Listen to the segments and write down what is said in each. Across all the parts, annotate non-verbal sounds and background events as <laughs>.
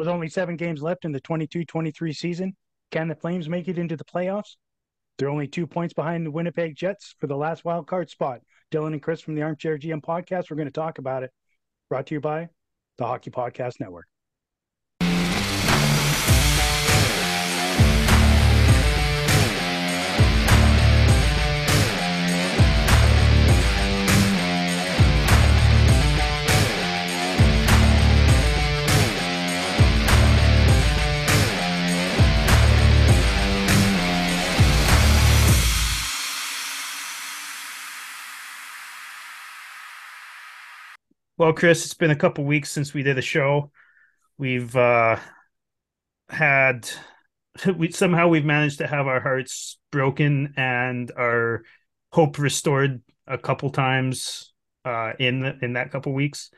With only seven games left in the 22 23 season, can the Flames make it into the playoffs? They're only two points behind the Winnipeg Jets for the last wild card spot. Dylan and Chris from the Armchair GM podcast, we're going to talk about it. Brought to you by the Hockey Podcast Network. Well, Chris, it's been a couple weeks since we did a show. We've uh, had <laughs> we somehow we've managed to have our hearts broken and our hope restored a couple times uh, in the, in that couple weeks.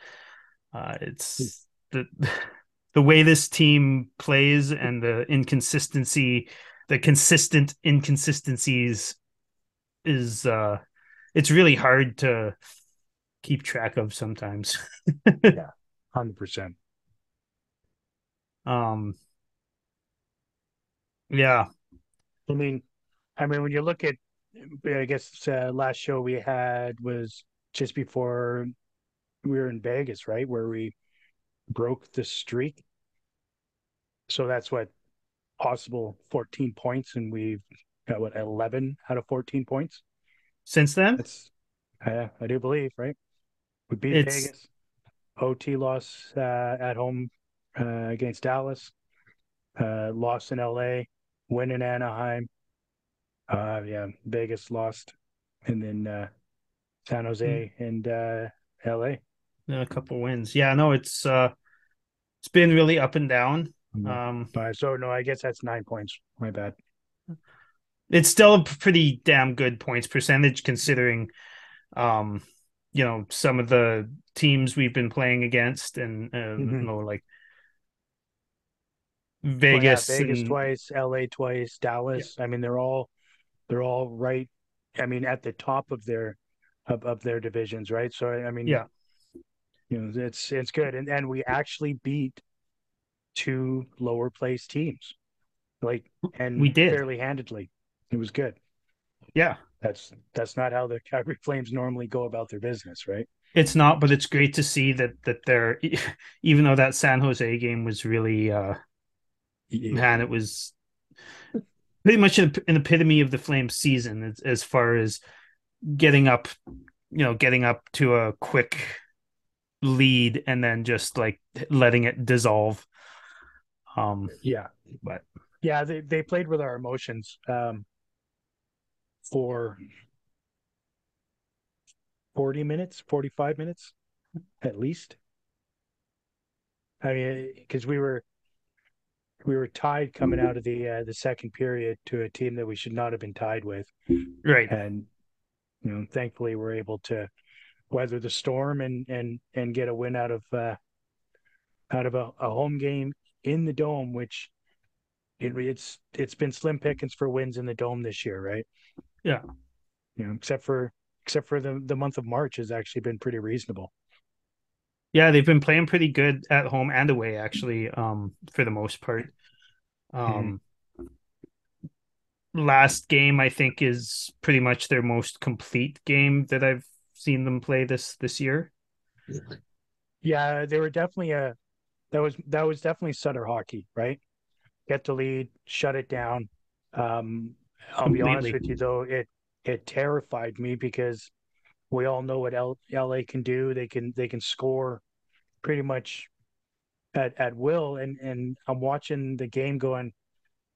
Uh, it's the <laughs> the way this team plays and the inconsistency, the consistent inconsistencies is uh, it's really hard to keep track of sometimes. <laughs> yeah, hundred percent. Um. Yeah, I mean, I mean, when you look at, I guess uh, last show we had was just before we were in Vegas, right, where we broke the streak. So that's what possible 14 points, and we've got what 11 out of 14 points since then. That's, uh, I do believe, right? We beat it's... Vegas. OT loss uh, at home uh, against Dallas. Uh, lost in LA. Win in Anaheim. Uh, yeah, Vegas lost, and then uh, San Jose mm. and uh, LA. A couple wins. Yeah, no, it's uh, it's been really up and down. Mm-hmm. Um, so no, I guess that's nine points. My bad. It's still a pretty damn good points percentage considering um you know some of the teams we've been playing against and uh, mm-hmm. you know like Vegas, well, yeah, Vegas and, twice, LA twice, Dallas. Yeah. I mean, they're all they're all right. I mean, at the top of their of, of their divisions, right? So I mean, yeah, you know, it's it's good, and and we actually beat two lower place teams, like and we did fairly handedly. It was good. Yeah, that's that's not how the Calgary <laughs> Flames normally go about their business, right? It's not, but it's great to see that that they're <laughs> even though that San Jose game was really uh yeah. man, it was pretty much an, an epitome of the Flames season as, as far as getting up, you know, getting up to a quick lead and then just like letting it dissolve. Um yeah, but yeah, they they played with our emotions. Um for 40 minutes, 45 minutes at least. I mean, because we were we were tied coming out of the uh, the second period to a team that we should not have been tied with, right? And you know, thankfully, we're able to weather the storm and and and get a win out of uh, out of a, a home game in the dome, which it, it's it's been slim pickings for wins in the dome this year, right? Yeah. You know, except for except for the the month of March has actually been pretty reasonable. Yeah, they've been playing pretty good at home and away actually, um, for the most part. Um mm-hmm. last game I think is pretty much their most complete game that I've seen them play this this year. Yeah, they were definitely a that was that was definitely Sutter hockey, right? Get the lead, shut it down. Um, I'll Completely. be honest with you though, it it terrified me because we all know what L- LA can do. They can they can score pretty much at at will, and and I'm watching the game going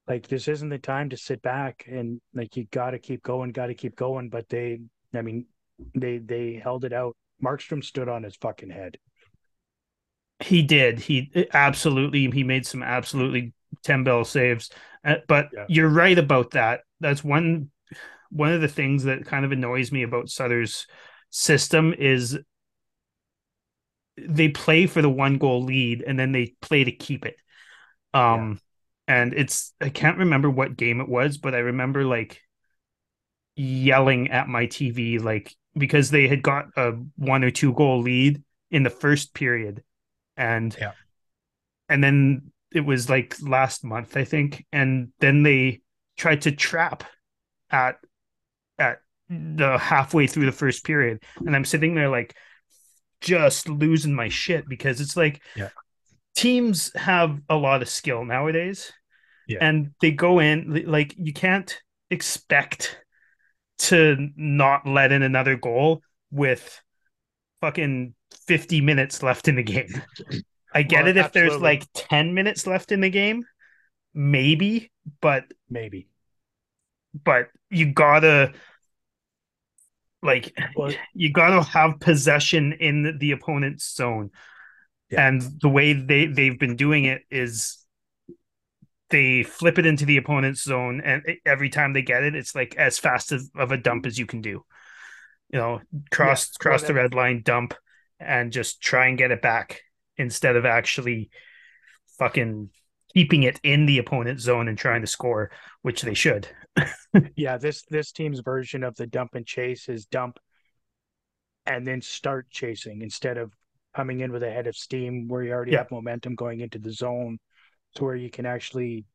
like this isn't the time to sit back and like you got to keep going, got to keep going. But they, I mean, they they held it out. Markstrom stood on his fucking head. He did. He absolutely. He made some absolutely ten bell saves. Uh, but yeah. you're right about that. That's one one of the things that kind of annoys me about Sutter's system is they play for the one goal lead and then they play to keep it. Um yeah. and it's I can't remember what game it was, but I remember like yelling at my TV like because they had got a one or two goal lead in the first period and yeah. and then it was like last month, I think, and then they tried to trap at at mm. the halfway through the first period, and I'm sitting there like just losing my shit because it's like yeah. teams have a lot of skill nowadays, yeah. and they go in like you can't expect to not let in another goal with fucking 50 minutes left in the game. <clears throat> I get well, it if absolutely. there's like 10 minutes left in the game, maybe, but maybe. But you gotta like well, <sighs> you gotta have possession in the opponent's zone. Yeah. And the way they, they've been doing it is they flip it into the opponent's zone and every time they get it it's like as fast of, of a dump as you can do you know cross yeah, cross the red line dump and just try and get it back instead of actually fucking keeping it in the opponent's zone and trying to score which they should <laughs> yeah this this team's version of the dump and chase is dump and then start chasing instead of coming in with a head of steam where you already yeah. have momentum going into the zone to where you can actually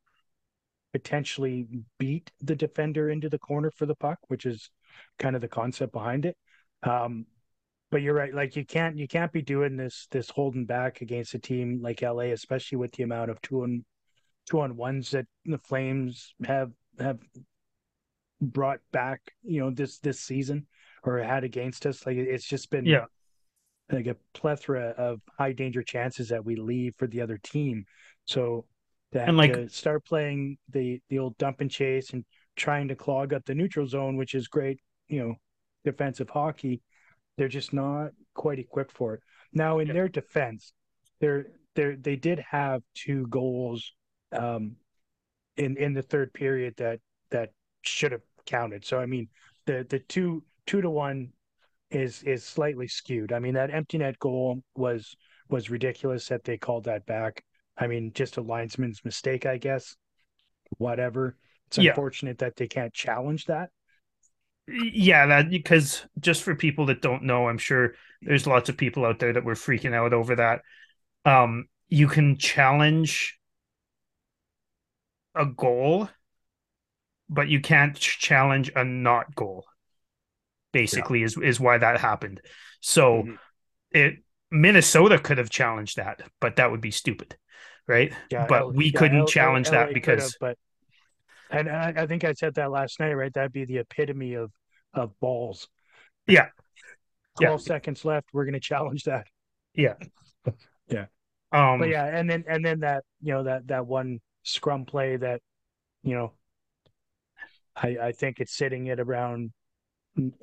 potentially beat the defender into the corner for the puck, which is kind of the concept behind it. Um, but you're right, like you can't you can't be doing this this holding back against a team like LA, especially with the amount of two on two on ones that the Flames have have brought back, you know, this this season or had against us. Like it's just been yeah like a plethora of high danger chances that we leave for the other team. So that and like start playing the the old dump and chase and trying to clog up the neutral zone, which is great, you know, defensive hockey. They're just not quite equipped for it. Now, in their defense, they're they're, they did have two goals um, in in the third period that that should have counted. So I mean, the the two two to one is is slightly skewed. I mean, that empty net goal was was ridiculous that they called that back. I mean, just a linesman's mistake, I guess. Whatever. It's yeah. unfortunate that they can't challenge that. Yeah, that because just for people that don't know, I'm sure there's lots of people out there that were freaking out over that. Um, you can challenge a goal, but you can't challenge a not goal. Basically, yeah. is is why that happened. So mm-hmm. it Minnesota could have challenged that, but that would be stupid right? Yeah, but L- we yeah, couldn't L- challenge L- that because. But and I, I, think I said that last night, right? That'd be the epitome of of balls. Yeah. Twelve yeah. seconds left. We're going to challenge that. Yeah. yeah. Um. But yeah, and then and then that you know that that one scrum play that you know I I think it's sitting at around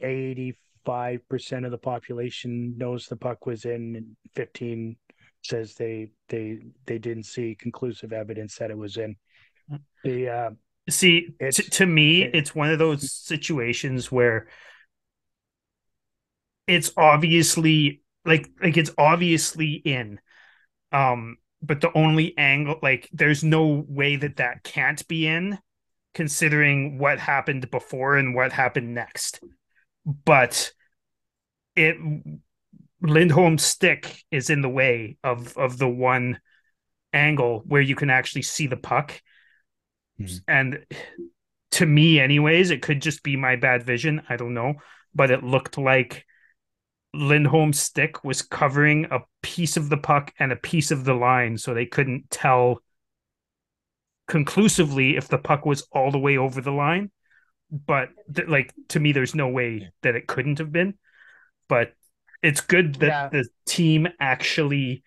eighty five percent of the population knows the puck was in, and fifteen says they they they didn't see conclusive evidence that it was in the uh, see t- to me it, it's one of those situations where it's obviously like like it's obviously in um but the only angle like there's no way that that can't be in considering what happened before and what happened next but it Lindholm's stick is in the way of of the one angle where you can actually see the puck. Mm-hmm. And to me, anyways, it could just be my bad vision. I don't know, but it looked like Lindholm's stick was covering a piece of the puck and a piece of the line, so they couldn't tell conclusively if the puck was all the way over the line. But th- like to me, there's no way that it couldn't have been. But it's good that yeah. the team actually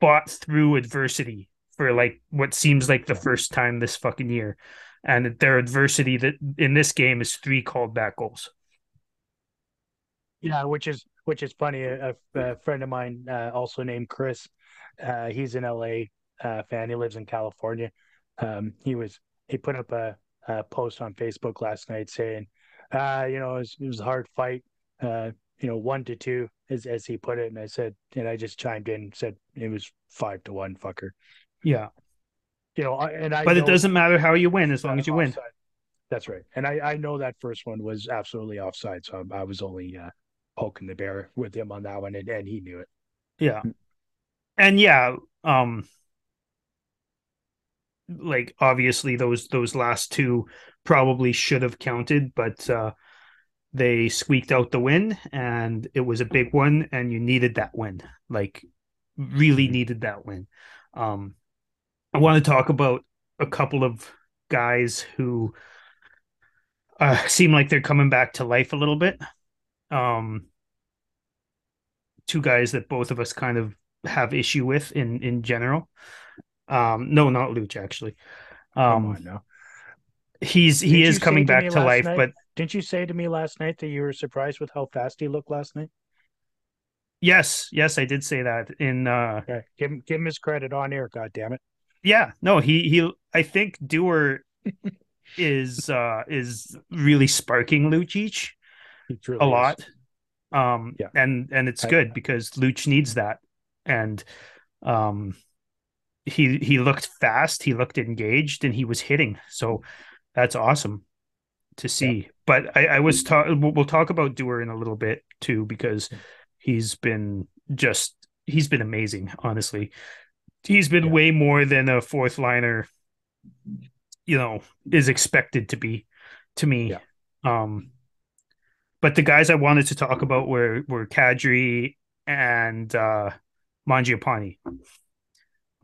fought through adversity for like what seems like the first time this fucking year. And their adversity that in this game is three called back goals. Yeah, which is which is funny. A, a friend of mine, uh, also named Chris, uh, he's an LA uh, fan. He lives in California. Um, he was he put up a, a, post on Facebook last night saying, uh, you know, it was, it was a hard fight. Uh, you know, one to two, as as he put it. And I said, and I just chimed in, and said it was five to one, fucker. Yeah. You know, and I. But it doesn't matter how you win as long as you offside. win. That's right, and I I know that first one was absolutely offside, so I, I was only uh, poking the bear with him on that one, and, and he knew it. Yeah, and yeah, um, like obviously those those last two probably should have counted, but uh, they squeaked out the win, and it was a big one, and you needed that win, like really needed that win. Um, I want to talk about a couple of guys who uh, seem like they're coming back to life a little bit. Um, two guys that both of us kind of have issue with in in general. Um, no, not Luch actually. Um, no. He's he Did is coming to back to life, night? but didn't you say to me last night that you were surprised with how fast he looked last night? Yes, yes, I did say that. In uh, okay. give him give him his credit on air. God damn it! Yeah, no, he he. I think Duehr <laughs> is uh is really sparking Lucic really a lot. Is. Um, yeah, and and it's good because Luch needs that, and um, he he looked fast, he looked engaged, and he was hitting. So that's awesome to see. Yeah. But I, I was talking. We'll talk about Duehr in a little bit too because he's been just he's been amazing. Honestly, he's been yeah. way more than a fourth liner. You know, is expected to be to me. Yeah. Um, but the guys I wanted to talk about were were Kadri and uh, Mangiapane.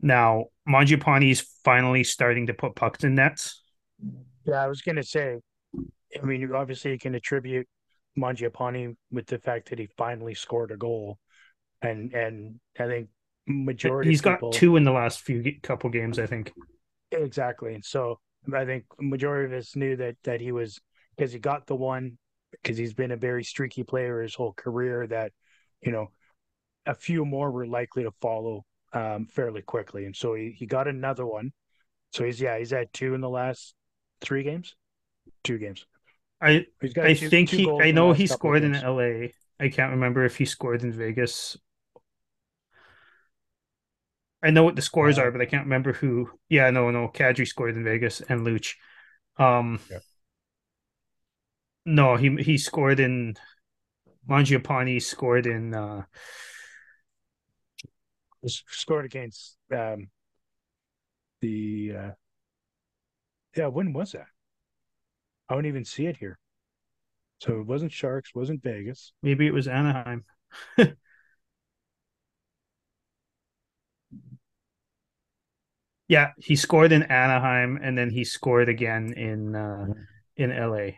Now, Mangiapane is finally starting to put pucks in nets. Yeah, I was going to say. I mean, obviously, you can attribute Mangiapane with the fact that he finally scored a goal, and and I think majority he's people, got two in the last few couple games. I think exactly. So I think majority of us knew that that he was because he got the one because he's been a very streaky player his whole career. That you know, a few more were likely to follow um, fairly quickly, and so he, he got another one. So he's yeah he's had two in the last three games, two games. I I two, think two he I know he scored in LA. I can't remember if he scored in Vegas. I know what the scores are, but I can't remember who. Yeah, no, no. Kadri scored in Vegas and Luch. Um, yeah. No, he he scored in Mangiapane scored in uh scored against um the uh yeah, when was that? I don't even see it here. So it wasn't Sharks, wasn't Vegas. Maybe it was Anaheim. <laughs> yeah, he scored in Anaheim and then he scored again in uh in LA.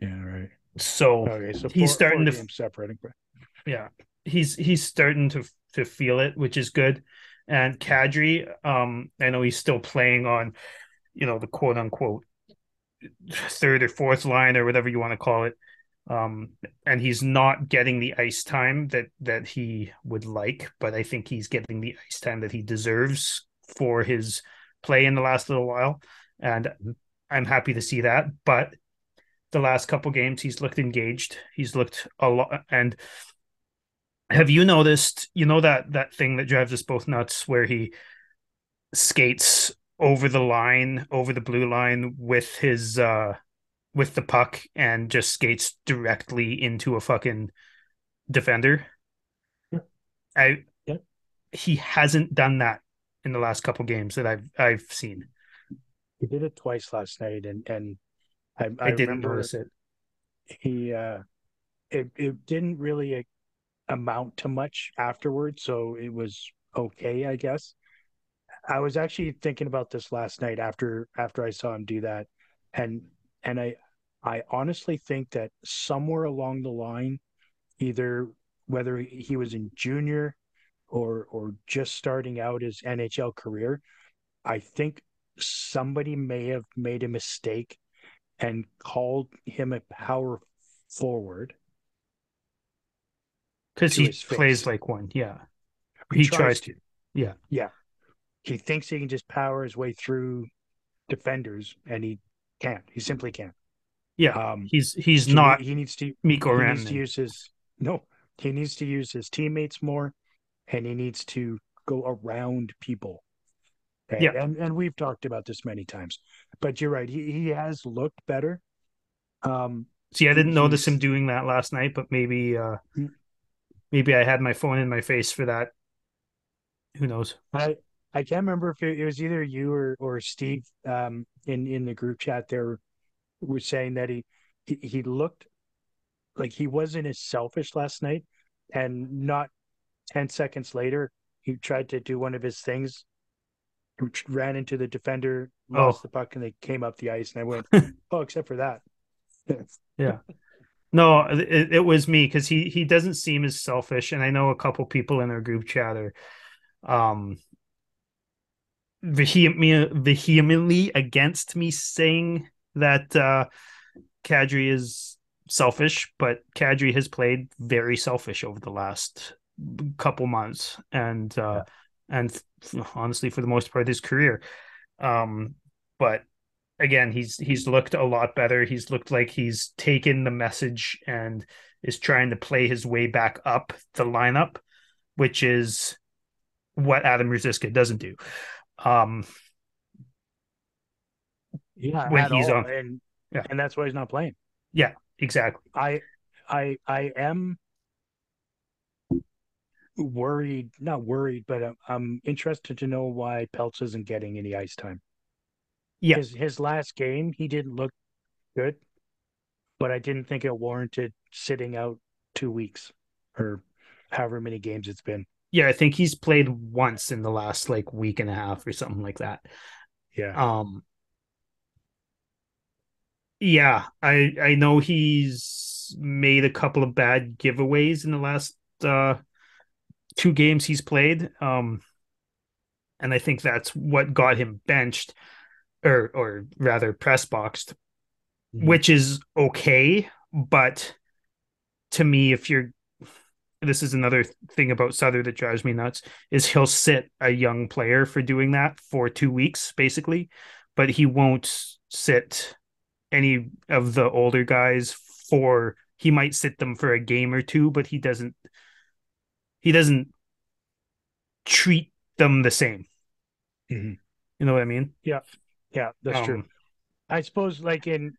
Yeah, right. So, okay, so he's four, starting four to separating. Yeah, he's he's starting to to feel it, which is good. And Kadri, um, I know he's still playing on, you know, the quote unquote third or fourth line or whatever you want to call it. Um, and he's not getting the ice time that that he would like, but I think he's getting the ice time that he deserves for his play in the last little while. And I'm happy to see that. But the last couple games he's looked engaged. He's looked a lot and have you noticed, you know that that thing that drives us both nuts where he skates over the line, over the blue line with his uh with the puck and just skates directly into a fucking defender. Yeah. I yeah. he hasn't done that in the last couple games that I've I've seen. He did it twice last night and and I, I, I didn't notice it. He uh, it it didn't really amount to much afterwards, so it was okay, I guess. I was actually thinking about this last night after after I saw him do that, and and I I honestly think that somewhere along the line, either whether he was in junior or or just starting out his NHL career, I think somebody may have made a mistake and called him a power forward because he plays like one. Yeah, he, he tries, tries to. Yeah, yeah. He thinks he can just power his way through defenders, and he can't. He simply can't. Yeah, um, he's he's so not. He needs to. Mikko he needs to use his no. He needs to use his teammates more, and he needs to go around people and, yeah, and and we've talked about this many times, but you're right. He he has looked better. Um, see, I didn't notice him doing that last night, but maybe uh, hmm. maybe I had my phone in my face for that. Who knows? I I can't remember if it, it was either you or or Steve um, in in the group chat there was saying that he, he he looked like he wasn't as selfish last night, and not ten seconds later he tried to do one of his things, ran into the defender, lost oh. the puck, and they came up the ice, and I went, <laughs> oh, except for that. yeah. No, it, it was me because he he doesn't seem as selfish, and I know a couple people in our group chat are um vehemently vehemently against me saying that uh Kadri is selfish, but Kadri has played very selfish over the last couple months and uh yeah. and honestly for the most part his career. Um but again he's he's looked a lot better. He's looked like he's taken the message and is trying to play his way back up the lineup, which is what Adam Ruzicka doesn't do. Um, yeah, when he's all. on, and yeah, and that's why he's not playing. Yeah, exactly. I, I, I am worried, not worried, but I'm, I'm interested to know why Pelts isn't getting any ice time. Yeah, his, his last game he didn't look good, but I didn't think it warranted sitting out two weeks or however many games it's been. Yeah, I think he's played once in the last like week and a half or something like that. Yeah. Um Yeah, I I know he's made a couple of bad giveaways in the last uh two games he's played. Um and I think that's what got him benched or or rather press boxed, mm-hmm. which is okay, but to me if you're this is another thing about Sutter that drives me nuts is he'll sit a young player for doing that for two weeks basically, but he won't sit any of the older guys for he might sit them for a game or two, but he doesn't he doesn't treat them the same. Mm-hmm. You know what I mean? Yeah, yeah, that's um, true. I suppose like in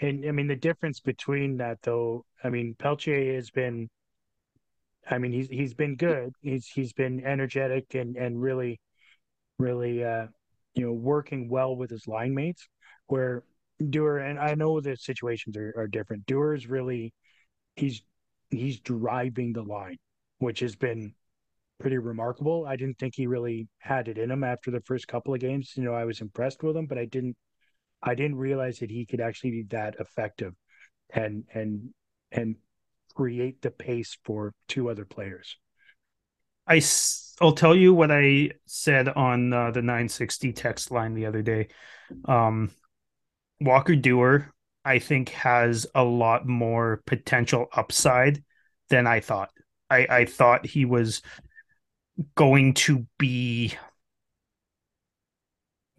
and I mean the difference between that though, I mean Pelletier has been I mean, he's he's been good. He's he's been energetic and and really, really, uh, you know, working well with his line mates. Where Duehr and I know the situations are, are different. Duehr's really, he's he's driving the line, which has been pretty remarkable. I didn't think he really had it in him after the first couple of games. You know, I was impressed with him, but I didn't I didn't realize that he could actually be that effective and and and create the pace for two other players. I I'll tell you what I said on uh, the 960 text line the other day. Um, Walker Duehr, I think, has a lot more potential upside than I thought. I, I thought he was going to be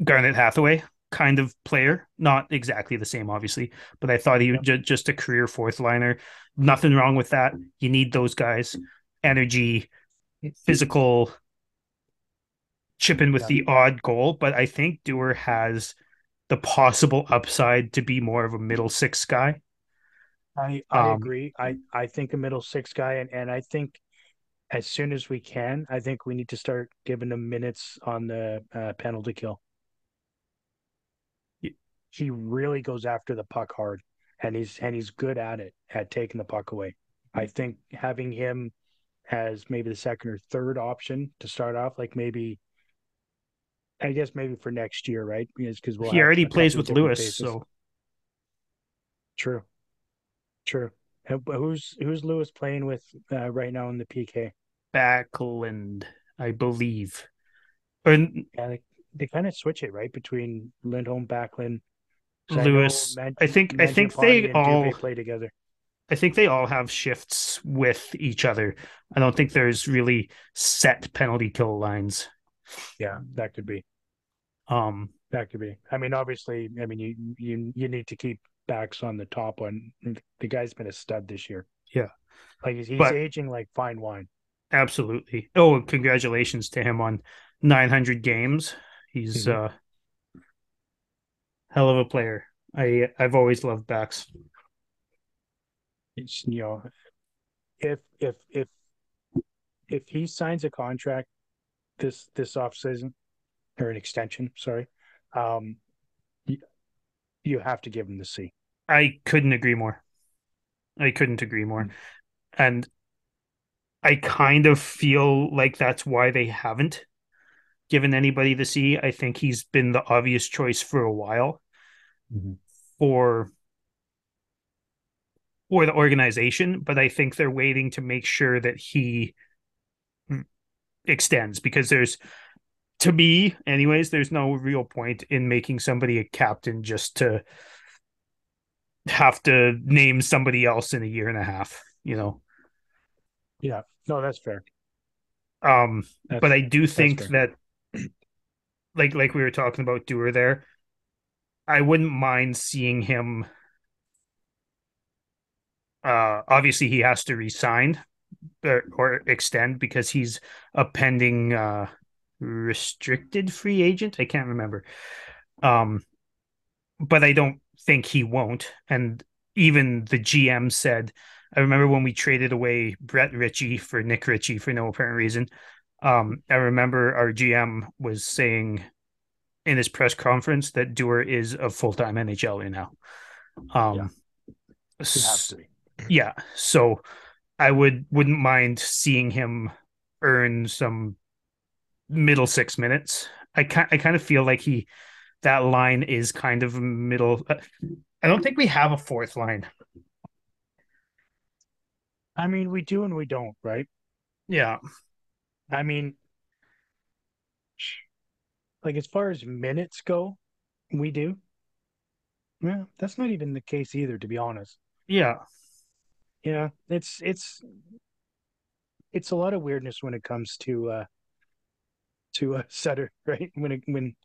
Garnet Hathaway kind of player. Not exactly the same, obviously, but I thought he was just, just a career fourth liner. Nothing wrong with that. You need those guys, energy, physical, chipping with yeah. the odd goal. But I think Duehr has the possible upside to be more of a middle six guy. I, I um, agree. I, I think a middle six guy, and, and I think as soon as we can, I think we need to start giving him minutes on the uh, penalty kill he really goes after the puck hard and he's and he's good at it at taking the puck away. I think having him as maybe the second or third option to start off, like maybe I guess maybe for next year, right? Because we'll he already plays with Lewis, so true, true. Who's who's Lewis playing with uh, right now in the PK? Backlund, I believe. Or, yeah, they, they kind of switch it right between Lindholm, Backlund, Lewis. I, I think I think they all play together. I think they all have shifts with each other. I don't think there's really set penalty kill lines. Yeah, that could be. Um, that could be. I mean, obviously, I mean, you you you need to keep backs on the top one. The guy's been a stud this year. Yeah, like he's, he's but, aging like fine wine. Absolutely. Oh, congratulations to him on 900 games. He's mm-hmm. uh hell of a player. I I've always loved backs. It's you know, if if if if he signs a contract this this off season or an extension. Sorry, um, you have to give him the C. I couldn't agree more. I couldn't agree more, and I kind of feel like that's why they haven't given anybody the C. I think he's been the obvious choice for a while mm-hmm. for or the organization, but I think they're waiting to make sure that he extends because there's to me anyways there's no real point in making somebody a captain just to have to name somebody else in a year and a half you know? Yeah. No that's fair. Um that's, but i do think that <clears throat> like like we were talking about Duehr there i wouldn't mind seeing him uh obviously he has to resign or, or extend because he's a pending uh restricted free agent i can't remember um but i don't think he won't and even the gm said i remember when we traded away brett ritchie for nick ritchie for no apparent reason um i remember our gm was saying in his press conference that Duehr is a full-time NHLer now. Um yeah. yeah. So I would wouldn't mind seeing him earn some middle six minutes. I kind I kind of feel like he that line is kind of middle. Uh, I don't think we have a fourth line. I mean, we do and we don't, right? Yeah. I mean, like as far as minutes go, we do. Yeah, that's not even the case either, to be honest. Yeah. Yeah, it's it's it's a lot of weirdness when it comes to uh to a setter, <laughs> right? When it when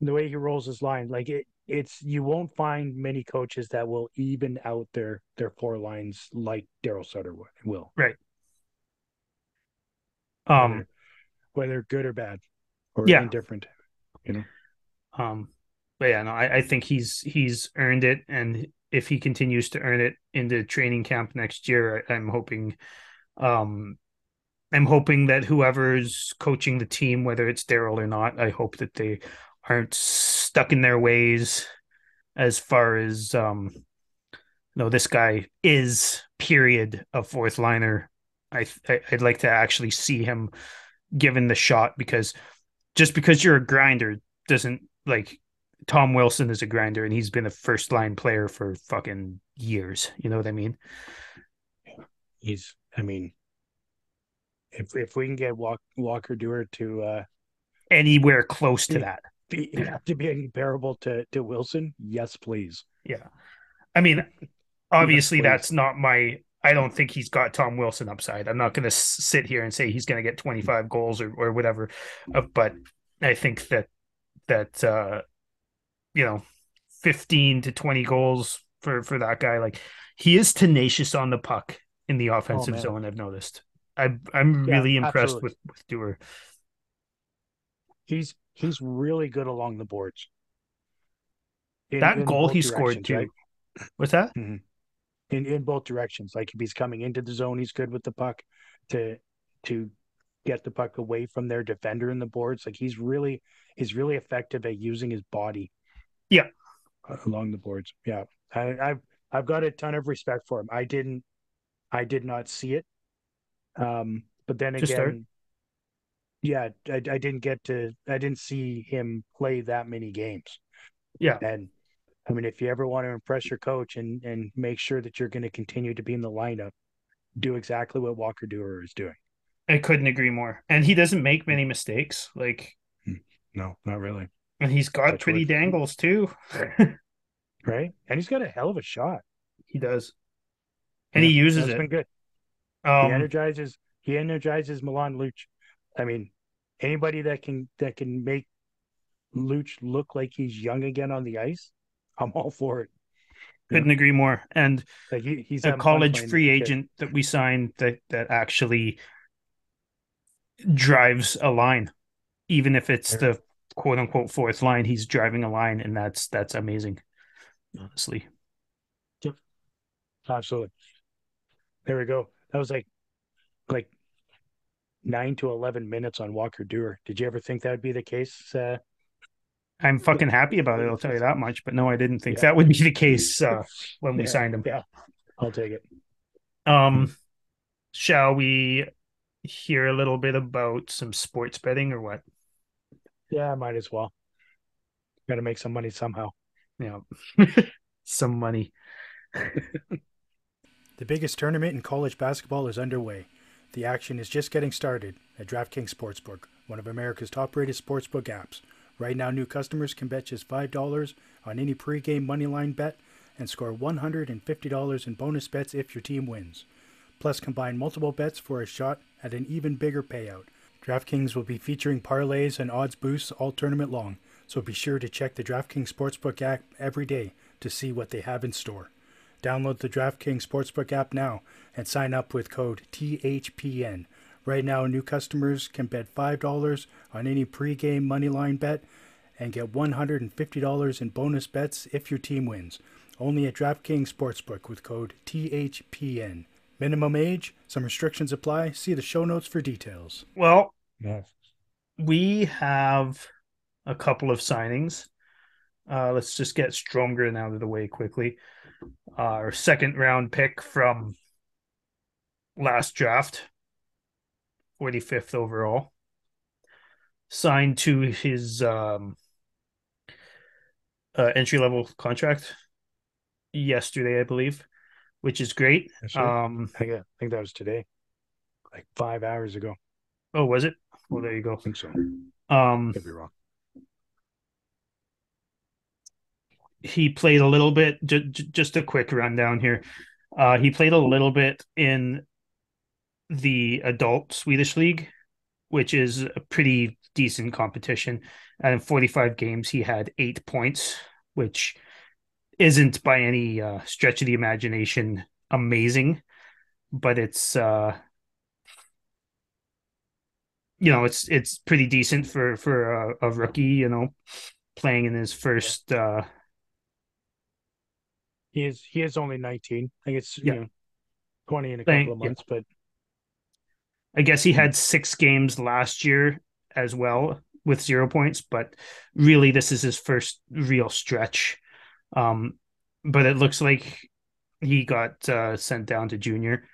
the way he rolls his line, like it it's you won't find many coaches that will even out their their four lines like Daryl Sutter will. Right. Um whether, whether good or bad or yeah. indifferent, you know. Um but yeah, no, I, I think he's he's earned it and if he continues to earn it into training camp next year, I'm hoping um I'm hoping that whoever's coaching the team, whether it's Daryl or not, I hope that they aren't stuck in their ways as far as um no, this guy is period a fourth liner. I, I I'd like to actually see him given the shot because just because you're a grinder doesn't like Tom Wilson is a grinder and he's been a first line player for fucking years. You know what I mean? He's, I mean, if if we can get Walk, Walker Duehr to uh, anywhere close to that, be, <laughs> to be comparable to to Wilson, yes, please. Yeah, I mean, obviously yes, that's not my. I don't think he's got Tom Wilson upside. I'm not going to sit here and say he's going to get 25 goals or or whatever, uh, but I think that that uh, you know, 15 to 20 goals for for that guy. Like he is tenacious on the puck in the offensive oh, zone. I've noticed. I I'm really yeah, impressed absolutely. with with Duehr. He's he's really good along the boards. In, that in goal he scored too. Right? What's that? Mm-hmm. In in both directions. Like if he's coming into the zone, he's good with the puck. To to get the puck away from their defender in the boards, like he's really he's really effective at using his body yeah. Along the boards. Yeah. I, I've I've got a ton of respect for him. I didn't I did not see it. Um, but then again, yeah, I, I didn't get to I didn't see him play that many games. Yeah. And I mean, if you ever want to impress your coach and and make sure that you're going to continue to be in the lineup, do exactly what Walker Duehr is doing. I couldn't agree more. And he doesn't make many mistakes. Like, hmm. no, not really. And he's got Touch pretty wood. dangles too. <laughs> right? And he's got a hell of a shot. He does. And yeah, he uses it. been good. Um, he energizes he energizes Milan Luch. I mean, anybody that can that can make Luch look like he's young again on the ice, I'm all for it. Couldn't yeah. agree more. And like he, he's a college free agent that we signed that that actually drives a line, even if it's the quote unquote fourth line, he's driving a line, and that's that's amazing. Honestly. Yep. Absolutely. There we go. That was like like nine to eleven minutes on Walker Duehr. Did you ever think that would be the case? Uh, I'm fucking happy about it. I'll tell you that much. But no, I didn't think yeah. that would be the case uh, <laughs> when we yeah, signed him. Yeah, I'll take it. Um, shall we hear a little bit about some sports betting or what? Yeah, I might as well. Got to make some money somehow. Yeah, <laughs> some money. <laughs> the biggest tournament in college basketball is underway. The action is just getting started at DraftKings Sportsbook, one of America's top-rated sportsbook apps. Right now, new customers can bet just $5 on any pregame moneyline bet and score $150 in bonus bets if your team wins. Plus, combine multiple bets for a shot at an even bigger payout. DraftKings will be featuring parlays and odds boosts all tournament long, so be sure to check the DraftKings Sportsbook app every day to see what they have in store. Download the DraftKings Sportsbook app now and sign up with code THPN. Right now, new customers can bet $5 on any pregame moneyline bet and get $150 in bonus bets if your team wins. Only at DraftKings Sportsbook with code THPN. Minimum age, some restrictions apply. See the show notes for details. Well, yes. we have a couple of signings. Uh, let's just get Stromgren out of the way quickly. Uh, our second round pick from last draft, 45th overall, signed to his um, uh, entry level contract yesterday, I believe, which is great. Um, I think, I think that was today, like five hours ago. Oh, was it? Well, there you go. I think so. Um, Could be wrong. He played a little bit. J- j- just a quick rundown here. Uh, he played a little bit in the adult Swedish league, which is a pretty decent competition. And in 45 games, he had eight points, which isn't by any uh, stretch of the imagination amazing, but it's uh, you know it's it's pretty decent for for a, a rookie. You know, playing in his first. Uh, he is he is only nineteen. I guess yeah. you know twenty in a couple of months, yeah. but I guess he had six games last year as well with zero points, but really this is his first real stretch. Um, but it looks like he got uh, sent down to junior,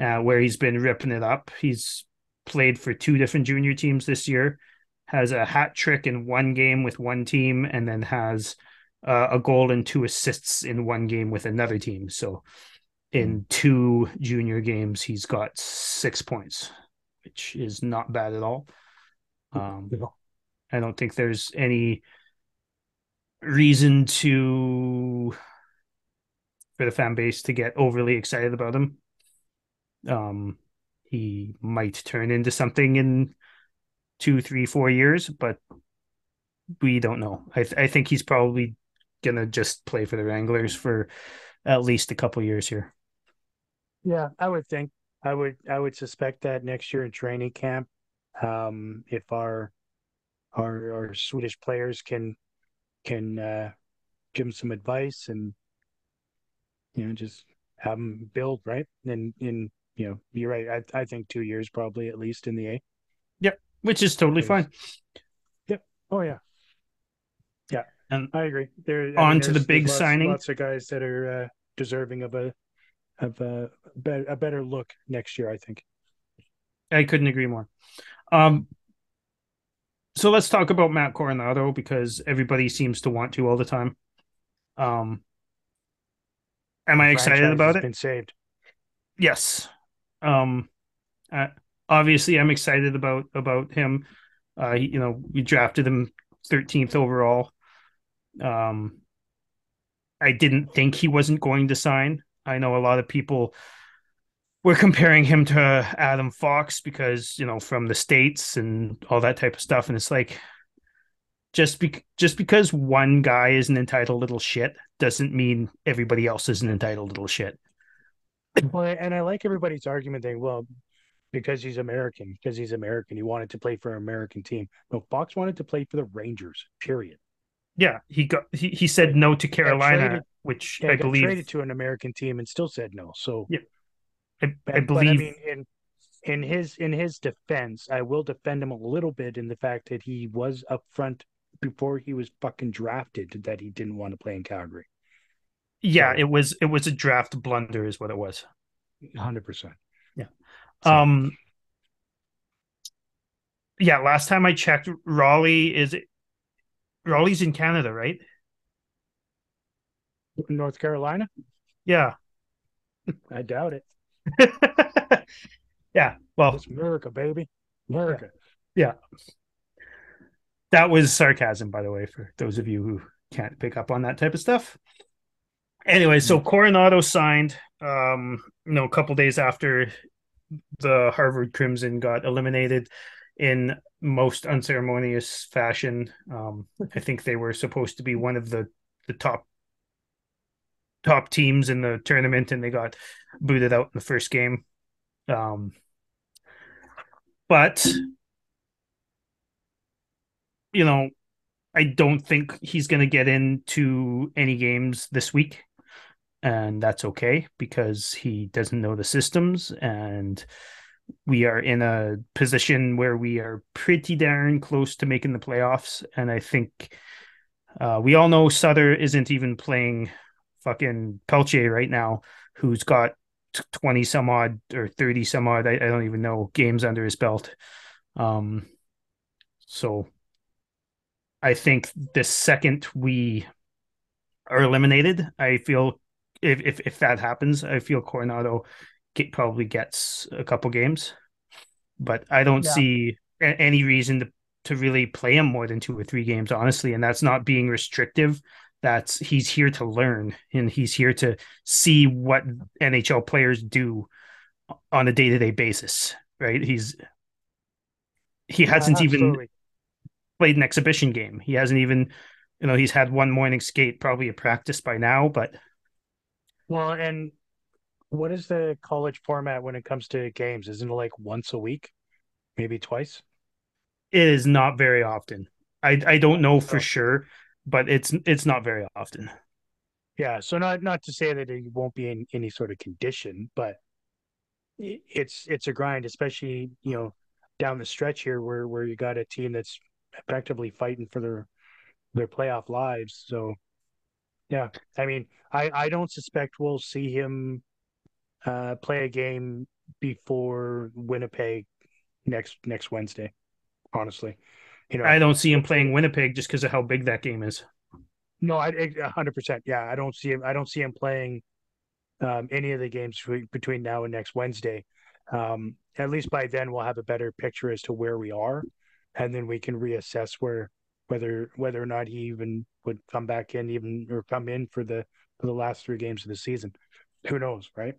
uh, where he's been ripping it up. He's played for two different junior teams this year, has a hat trick in one game with one team, and then has uh, a goal and two assists in one game with another team. So in hmm. two junior games, he's got six points, which is not bad at all. Um, I don't think there's any reason to for the fan base to get overly excited about him. Um, he might turn into something in two, three, four years, but we don't know. I th- I think he's probably gonna just play for the Wranglers for at least a couple years here. Yeah, I would think. I would I would suspect that next year in training camp, um, if our our our Swedish players can can uh, give him some advice and you know just have him build right and in you know you're right I, I think two years probably at least in the A. Yep, which is totally fine. Yep. Oh yeah. And I agree. There on I mean, to the big lots, signing. Lots of guys that are uh, deserving of a of a, a better look next year. I think. I couldn't agree more. Um, so let's talk about Matt Coronato because everybody seems to want to all the time. Um, am I excited about it? Been saved. Yes. Um, obviously, I'm excited about about him. Uh, you know, we drafted him 13th overall. Um, I didn't think he wasn't going to sign. I know a lot of people we're comparing him to Adam Fox because you know from the states and all that type of stuff, and it's like just be just because one guy is an entitled little shit doesn't mean everybody else is an entitled little shit. Well, and I like everybody's argument that well, because he's American, because he's American, he wanted to play for an American team. No, Fox wanted to play for the Rangers. Period. Yeah, he got he, he said no to Carolina, traded, which yeah, I believe traded to an American team and still said no. So yeah, I, I believe. But, I mean, in in his in his defense, I will defend him a little bit in the fact that he was up front before he was fucking drafted that he didn't want to play in Calgary. Yeah, so, it was it was a draft blunder, is what it was. Hundred percent. Yeah. So, um. Yeah, last time I checked, Raleigh is Rolly's in Canada, right? North Carolina. Yeah. I doubt it. <laughs> yeah. Well, it's America, baby. America. Yeah. That was sarcasm, by the way, for those of you who can't pick up on that type of stuff. Anyway, so mm-hmm. Signed, um, you know, a couple days after the Harvard Crimson got eliminated in most unceremonious fashion. Um, I think they were supposed to be one of the the top top teams in the tournament, and they got booted out in the first game. Um, but you know, I don't think he's going to get into any games this week, and that's okay because he doesn't know the systems, and we are in a position where we are pretty darn close to making the playoffs, and I think. Uh, we all know Sutter isn't even playing fucking Pelletier right now, who's got 20 some odd or 30 some odd, I, I don't even know, games under his belt. Um, so I think the second we are eliminated, I feel if if, if that happens, I feel Coronato get, probably gets a couple games, but I don't yeah. see a- any reason to to really play him more than two or three games, honestly. And that's not being restrictive that's he's here to learn and he's here to see what NHL players do on a day-to-day basis, right? He's he hasn't even played an exhibition game. He hasn't even you know, he's had one morning skate, probably a practice by now, but well, and what is the college format when it comes to games? Isn't it like once a week? Maybe twice? It is not very often. I I don't know for oh. sure but it's it's not very often. Yeah, so not not to say that it won't be in any sort of condition, but it's it's a grind, especially you know down the stretch here where where you got a team that's effectively fighting for their their playoff lives. So yeah, I mean, I I don't suspect we'll see him uh, play a game before Winnipeg next next Wednesday. Honestly, you know, I don't see him playing Winnipeg just because of how big that game is. No, I hundred percent. Yeah, I don't see him. I don't see him playing um, any of the games between now and next Wednesday. Um, at least by then, we'll have a better picture as to where we are, and then we can reassess where whether whether or not he even would come back in, even or come in for the for the last three games of the season who knows, right?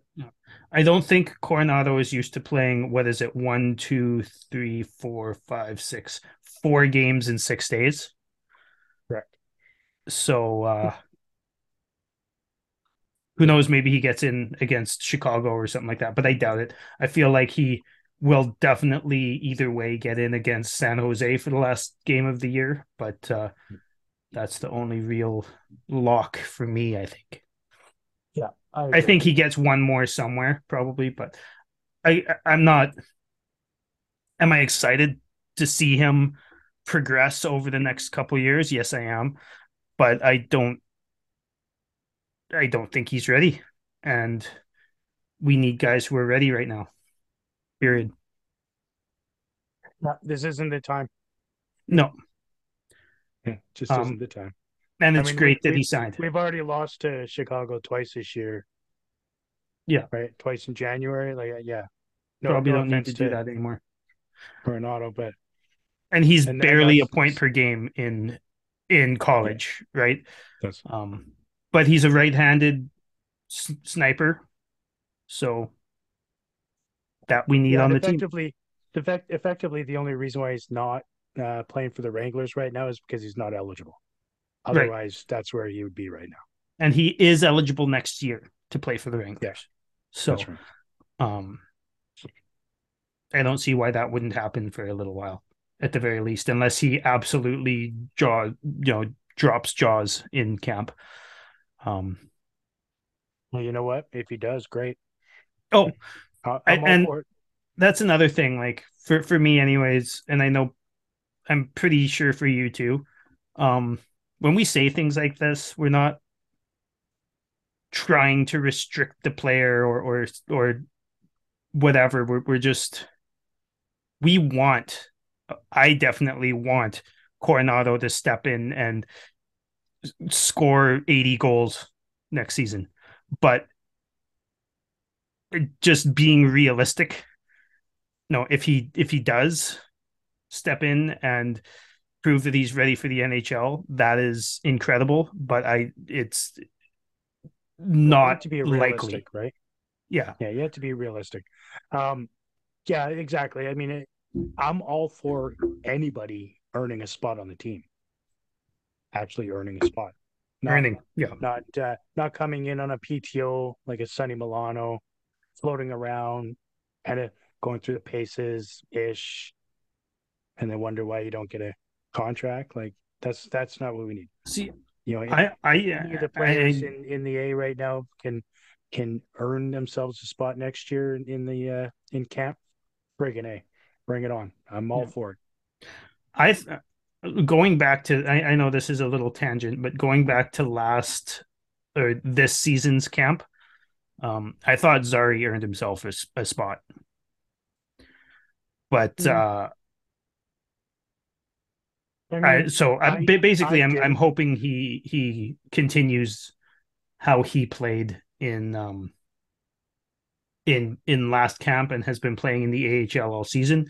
I don't think Coronato is used to playing what is it, one, two, three, four, five, six, four games in six days. Correct. So uh who knows, maybe he gets in against Chicago or something like that, but I doubt it. I feel like he will definitely either way get in against San Jose for the last game of the year, but uh that's the only real lock for me, I think. I, I think he gets one more somewhere probably, but I I'm not. Am I excited to see him progress over the next couple years? Yes, I am, but I don't. I don't think he's ready, and we need guys who are ready right now. Period. No, this isn't the time. No. Yeah, just um, isn't the time and it's I mean, great that he signed. We've already lost to Chicago twice this year. Yeah, right. Twice in January. Like, yeah, no, probably no don't need to, to do that anymore. Coronato, but and he's and barely a point per game in in college, yeah. right? That's... Um, but he's a right-handed s- sniper, so that we need yeah, on the effectively, team. Effect, effectively, the only reason why he's not uh, playing for the Wranglers right now is because he's not eligible. Otherwise, right. that's where he would be right now. And he is eligible next year to play for the Wranglers. Yeah, so, right. um, I don't see why that wouldn't happen for a little while, at the very least, unless he absolutely jaw, you know, drops jaws in camp. Um, well, you know what? If he does, great. Oh, I'm and that's another thing. Like for for me, anyways, and I know I'm pretty sure for you too. Um, when we say things like this, we're not trying to restrict the player or or or whatever. We're we're just we want. I definitely want Coronato to step in and score 80 goals next season. But just being realistic, no, if he if he does step in and prove that he's ready for the NHL, that is incredible. But I it's not to be likely, right? Yeah, yeah, you have to be realistic. Um, yeah, exactly. I mean, it, I'm all for anybody earning a spot on the team, actually earning a spot. Not, earning, yeah, not uh, not coming in on a PTO like a Sonny Milano, floating around, kind of going through the paces ish, and then wonder why you don't get a contract. Like that's that's not what we need. See, you know, I I the players I, in, in the A right now can can earn themselves a spot next year in the uh in camp. Friggin' A. Bring it on. I'm all yeah. for it. I going back to I, I know this is a little tangent, but going back to last or this season's camp, um, I thought Zary earned himself a, a spot. But mm-hmm. uh I mean, so I, I basically, I am I'm, I'm hoping he he continues how he played in um in in last camp and has been playing in the AHL all season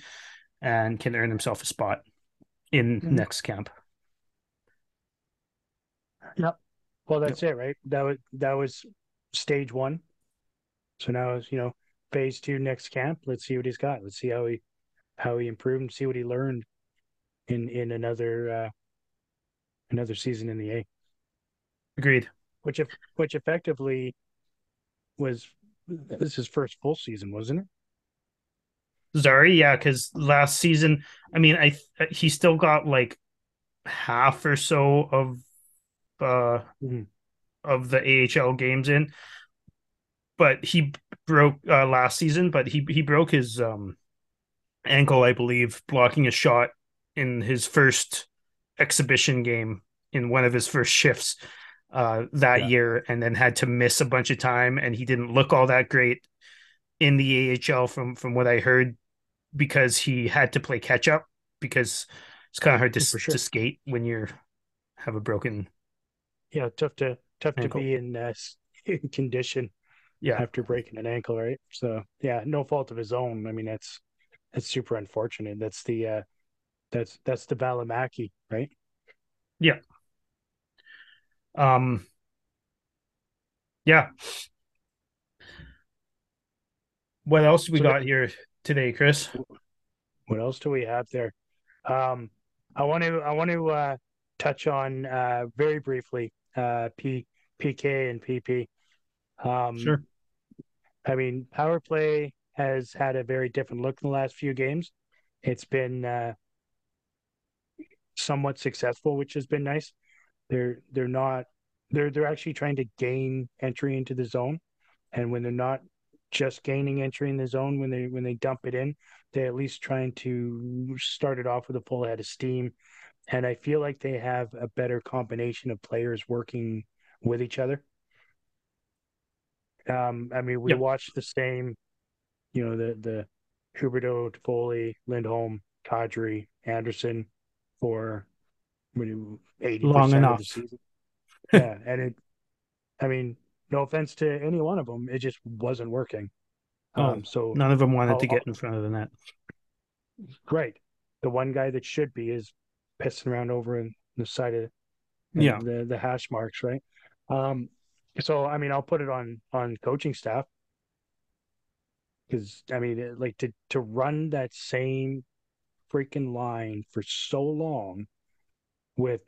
and can earn himself a spot in mm-hmm. next camp. Yep. Well, that's yep. it, right? That was that was stage one. So now is you know phase two next camp. Let's see what he's got. Let's see how he how he improved and see what he learned in in another uh another season in the A. Agreed. Which if which effectively was this his first full season, wasn't it? Zary, yeah, because last season, I mean, I he still got like half or so of uh mm-hmm. of the AHL games in, but he broke uh last season. But he he broke his um ankle, I believe, blocking a shot in his first exhibition game in one of his first shifts uh, that yeah. year, and then had to miss a bunch of time, and he didn't look all that great in the AHL from from what I heard because he had to play catch up because it's kind of hard to sure. to skate when you're have a broken. Yeah, tough to tough ankle. to be in uh, in <laughs> condition. Yeah, after breaking an ankle, right? So yeah, no fault of his own. I mean, that's that's super unfortunate. That's the uh that's that's the Valimaki, right? Yeah. Um. Yeah. What else we so got here today, Chris? What else do we have there? Um, I want to I want to uh, touch on uh, very briefly uh, P, PK and PP. Um, sure. I mean, power play has had a very different look in the last few games. It's been uh, somewhat successful, which has been nice. They're they're not they're they're actually trying to gain entry into the zone, and when they're not just gaining entry in the zone, when they when they dump it in, they're at least trying to start it off with a full head of steam. And I feel like they have a better combination of players working with each other. Um, I mean, we yep. watched the same, you know, the the Huberdeau, Toffoli, Lindholm, Kadri, Andersson, for eighty long enough. <laughs> yeah, and it. I mean, no offense to any one of them, it just wasn't working. Oh, um, so none of them wanted I'll, to get in front of the net. Right, the one guy that should be is pissing around over in the side of yeah the the hash marks, right? Um, so I mean, I'll put it on on coaching staff because I mean, like to to run that same freaking line for so long with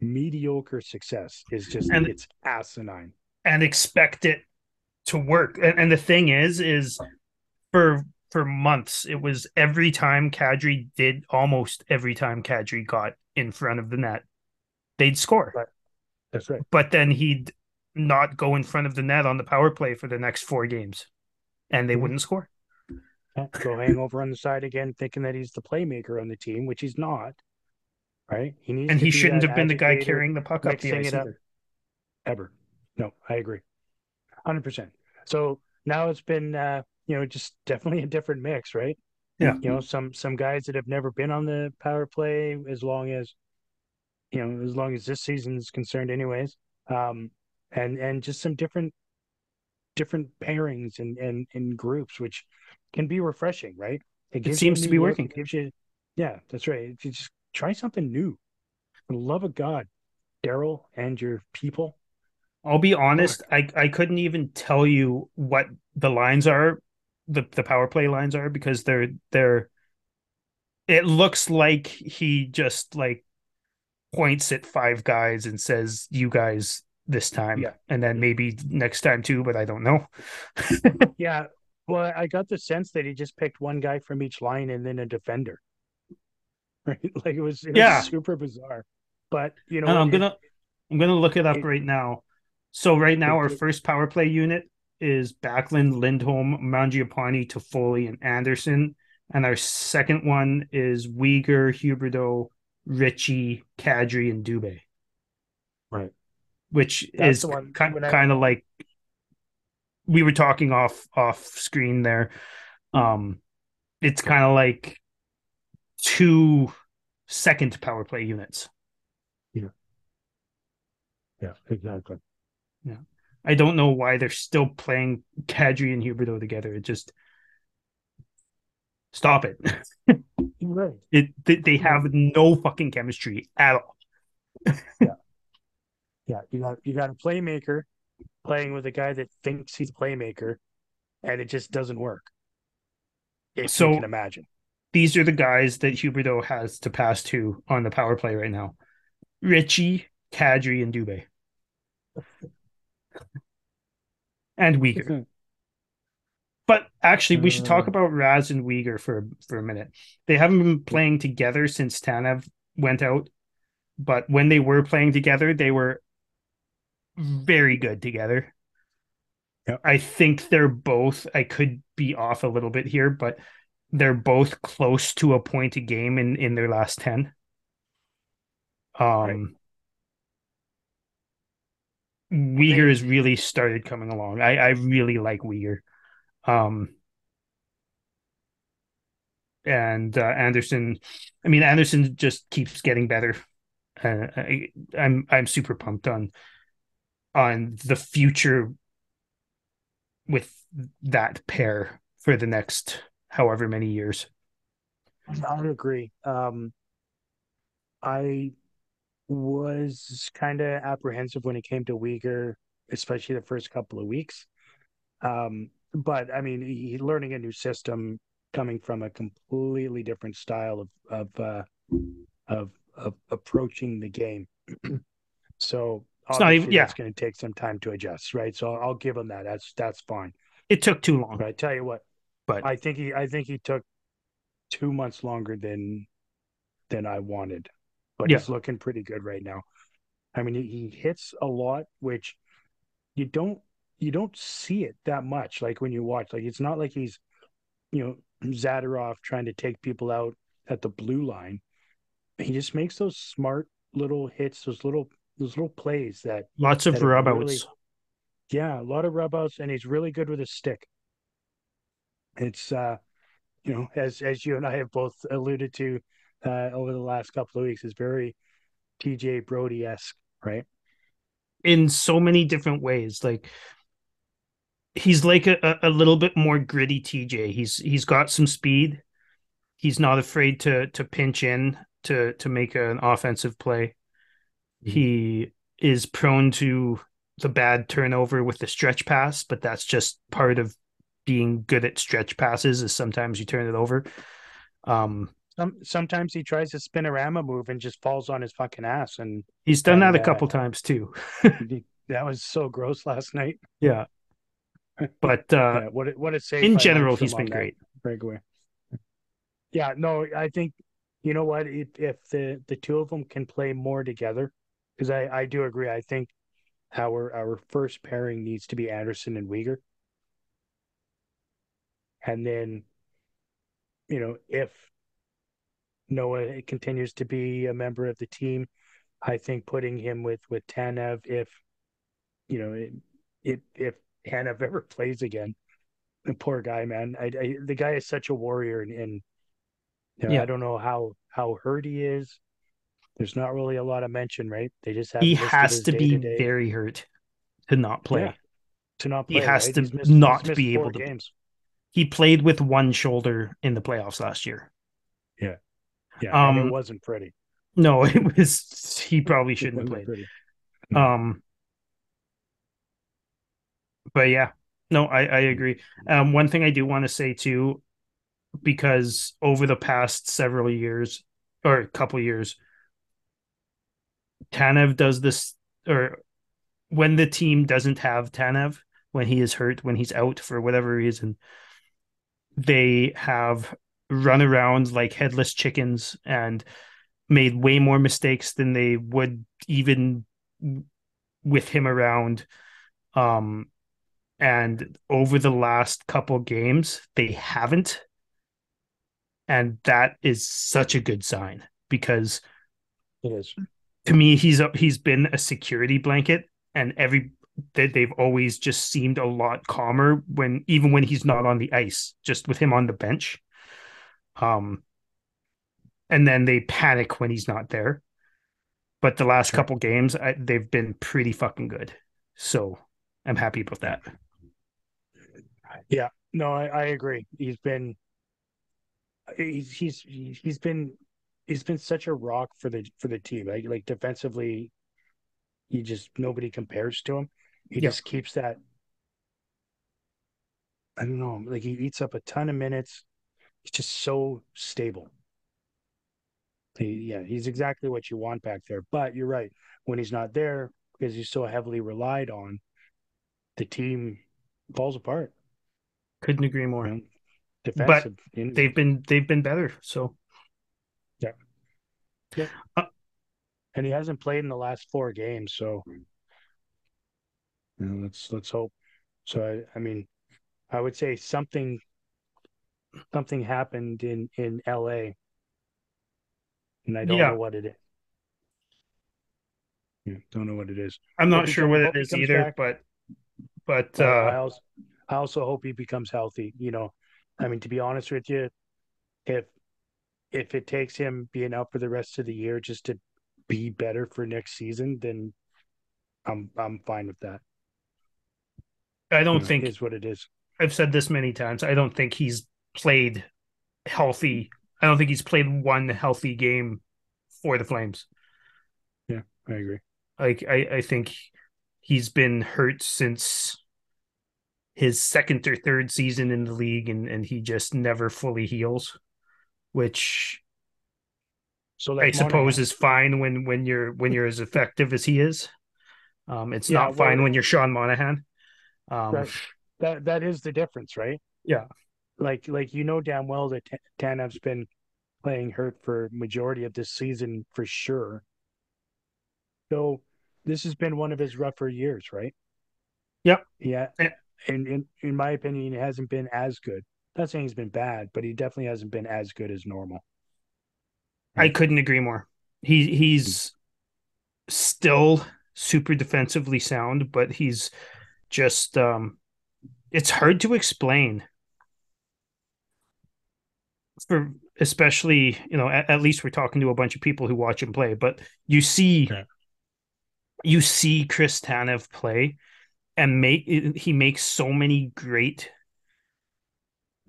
mediocre success is just and, it's asinine. And expect it to work. And, and, the thing is is for for months it was every time kadri did almost every time kadri got in front of the net they'd score. Right. that's right. But then he'd not go in front of the net on the power play for the next four games and they mm-hmm. wouldn't score Go hang over on the side again, thinking that he's the playmaker on the team, which he's not. Right? He needs, and he shouldn't have been the guy carrying the puck up the ice up. Ever? No, I agree, hundred percent. So now it's been, uh, you know, just definitely a different mix, right? Yeah. You know, some some guys that have never been on the power play as long as, you know, as long as this season is concerned, anyways. Um, and and just some different different pairings and and, and groups, which can be refreshing, right? It, it seems to be working. Gives you, yeah, that's right. If you just try something new, for the love of God, Daryl and your people. I'll be honest, I, I couldn't even tell you what the lines are, the, the power play lines are, because they're they're it looks like he just like points at five guys and says, You guys this time. Yeah. And then maybe next time too, but I don't know. <laughs> yeah. Well, I got the sense that he just picked one guy from each line and then a defender. <laughs> Right? Like it was, it yeah. was super bizarre. But you know, I'm gonna I'm gonna look it up it, right now. So right now, our first power play unit is Backlund, Lindholm, Mangiapane, Toffoli, and Andersson. And our second one is Weegar, Huberdeau, Ritchie, Kadri, and Dubé. Which That's is one, kind, kind of like we were talking off off screen there. Um, it's kind of like two second power play units. Yeah. Yeah, exactly. Yeah. I don't know why they're still playing Kadri and Huberdeau together. It just stop it. right. <laughs> It they, they have no fucking chemistry at all. yeah. Yeah. You got you got a playmaker playing with a guy that thinks he's a playmaker and it just doesn't work. If so, you can imagine. These are the guys that Huberdeau has to pass to on the power play right now. Ritchie, Kadri, and Dubé and Weegar. But actually, we should talk uh. about Raz and Weegar for for a minute. They haven't been playing together since Tanev went out, but when they were playing together, they were very good together. Yep. I think they're both. I could be off a little bit here, but they're both close to a point a game in in their last ten. Um, right. Weegar has really started coming along. I, I really like Weegar. Um, and uh, Andersson, I mean, Andersson just keeps getting better. Uh, I, I'm I'm super pumped on on the future with that pair for the next however many years. I agree. Um, I was kind of apprehensive when it came to Weegar, especially the first couple of weeks. Um, but I mean, he, learning a new system, coming from a completely different style of of uh, of, of approaching the game. <clears throat> so it's not even, yeah, it's going to take some time to adjust, right? So I'll give him that. That's that's fine. It took too long. But I tell you what, but I think he I think he took two months longer than than I wanted but yeah. he's looking pretty good right now. I mean, he hits a lot, which you don't you don't see it that much. Like when you watch, like it's not like he's you know <clears throat> Zadorov trying to take people out at the blue line. He just makes those smart little hits, those little those little plays that lots of rub outs. Really, yeah, a lot of rubouts, and he's really good with his stick. It's uh, you know, as as you and I have both alluded to, uh, over the last couple of weeks is very TJ Brodie esque, right? In so many different ways. Like he's like a, a little bit more gritty TJ. He's he's got some speed. He's not afraid to to pinch in to to make an offensive play. Mm-hmm. He is prone to the bad turnover with the stretch pass, but that's just part of being good at stretch passes is sometimes you turn it over. Um some sometimes he tries to spin a rama move and just falls on his fucking ass, and he's done and, that a uh, couple times too. that was so gross last night. <laughs> Yeah, but uh, <laughs> yeah, what what a save in general, he's been great. Breakaway. Yeah, no, I think you know what if, if the the two of them can play more together, because I I do agree. I think our our first pairing needs to be Andersson and Weegar, and then you know, if Noah continues to be a member of the team, I think putting him with with Tanev, if you know, it, it if Tanev <laughs> ever plays again, the poor guy, man. I, I the guy is such a warrior, and, and you know, yeah. I don't know how how hurt he is. There's not really a lot of mention, right? They just have he has to be very hurt to not play. Yeah, to not play, he has right? to missed, not be able to. Games. He played with one shoulder in the playoffs last year. Yeah, yeah, um, it wasn't pretty. No, <laughs> it was. He probably shouldn't have played. Pretty. Um, but yeah, no, I I agree. Um, one thing I do want to say too, because over the past several years or a couple years, Tanev does this, or when the team doesn't have Tanev, when he is hurt, when he's out for whatever reason, they have run around like headless chickens and made way more mistakes than they would even with him around. Um, and over the last couple games, they haven't. And that is such a good sign because it is. To me, he's a, he's been a security blanket, and every that they've always just seemed a lot calmer when even when he's not on the ice, just with him on the bench. Um, and then they panic when he's not there. But the last couple games, I, they've been pretty fucking good. So I'm happy about that. Yeah, no, I, I agree. He's been he's he's he's been he's been such a rock for the for the team. Like like defensively, he just nobody compares to him. He yeah. just keeps that. I don't know, like he eats up a ton of minutes. He's just so stable. He, yeah, he's exactly what you want back there. But you're right. When he's not there, because he's so heavily relied on, the team falls apart. Couldn't agree more. You know, defensive, but they've been they've been better. So yeah. Uh, and he hasn't played in the last four games, so you know, let's let's hope. So I, I mean, I would say something something happened in in L.A. and I don't yeah. know what it is. Yeah, don't know what it is. I'm not sure what it is either, back. but but uh, I also I also hope he becomes healthy. You know, I mean, to be honest with you, if if it takes him being out for the rest of the year just to be better for next season, then I'm I'm fine with that. I don't you know, think is what it is. I've said this many times. I don't think he's played healthy. I don't think he's played one healthy game for the Flames. Yeah, I agree. Like I, I think he's been hurt since his second or third season in the league and, and he just never fully heals, which so I suppose is fine when when you're when you're as effective as he is. Um, it's yeah, not fine when you're Sean Monahan. Um, that, that that is the difference, right? Yeah, like like you know damn well that Tanev's been playing hurt for majority of this season for sure. So this has been one of his rougher years, right? Yep. Yeah. And in in my opinion, it hasn't been as good. Not saying he's been bad, but he definitely hasn't been as good as normal. I couldn't agree more. He he's still super defensively sound, but he's just um it's hard to explain for especially you know at, at, least we're talking to a bunch of people who watch him play but you see you see chris tanev play and make he makes so many great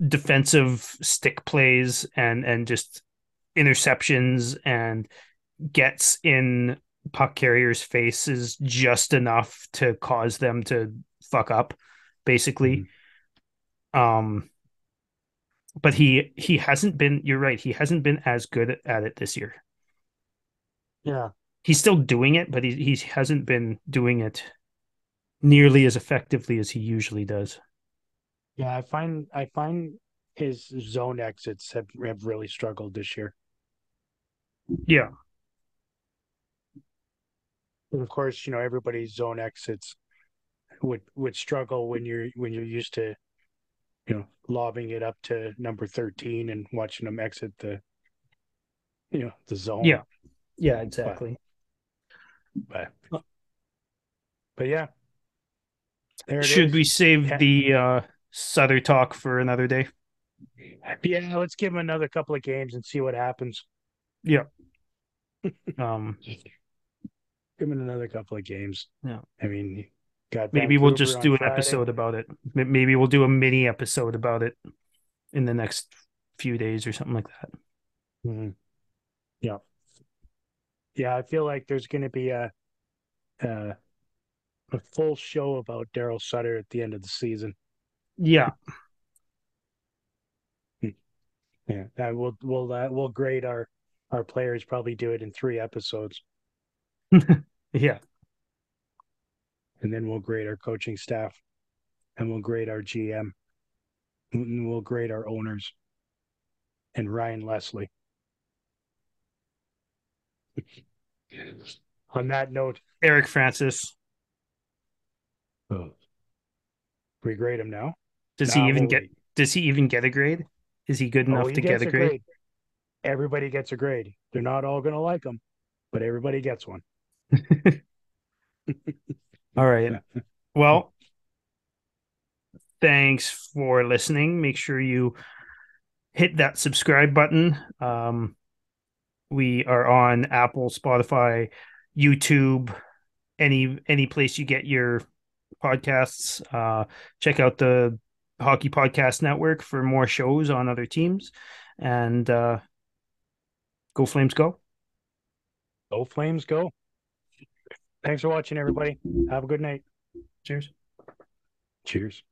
defensive stick plays and and just interceptions and gets in puck carriers faces just enough to cause them to fuck up basically. Mm-hmm. um but he he hasn't been you're right he hasn't been as good at it this year. Yeah. He's still doing it but he, he hasn't been doing it nearly as effectively as he usually does yeah i find i find his zone exits have, have really struggled this year yeah and of course you know everybody's zone exits would would struggle when you're when you're used to you know, lobbing it up to number 13 and watching them exit the, you know, the zone. Yeah. Yeah, exactly. But, but yeah. There it Should is. we save Yeah. the uh Sutter talk for another day? Yeah, let's give him another couple of games and see what happens. Yeah. <laughs> um Give him another couple of games. Yeah. I mean, got maybe we'll just do an Friday. episode about it. Maybe we'll do a mini episode about it in the next few days or something like that. Mhm. Yeah. Yeah, I feel like there's going to be a, uh, a full show about Daryl Sutter at the end of the season. Yeah. Yeah, that we'll we'll uh, we'll grade our our players. Probably do it in three episodes, <laughs> Yeah. and then we'll grade our coaching staff, and we'll grade our GM, and we'll grade our owners, and Ryan Leslie. <laughs> On that note, Eric Francis. we grade him now. Does he even get does he even get a grade? Is he good enough Oh, he to get a grade? Everybody gets a grade. They're not all going to like him, but everybody gets one. <laughs> All right. Well, thanks for listening. Make sure you hit that subscribe button. Um, we are on Apple, Spotify, YouTube, any any place you get your podcasts. Uh, check out the Hockey Podcast Network for more shows on other teams, and uh, go Flames, go! Go Flames, go. Thanks for watching, everybody. Have a good night. Cheers. Cheers.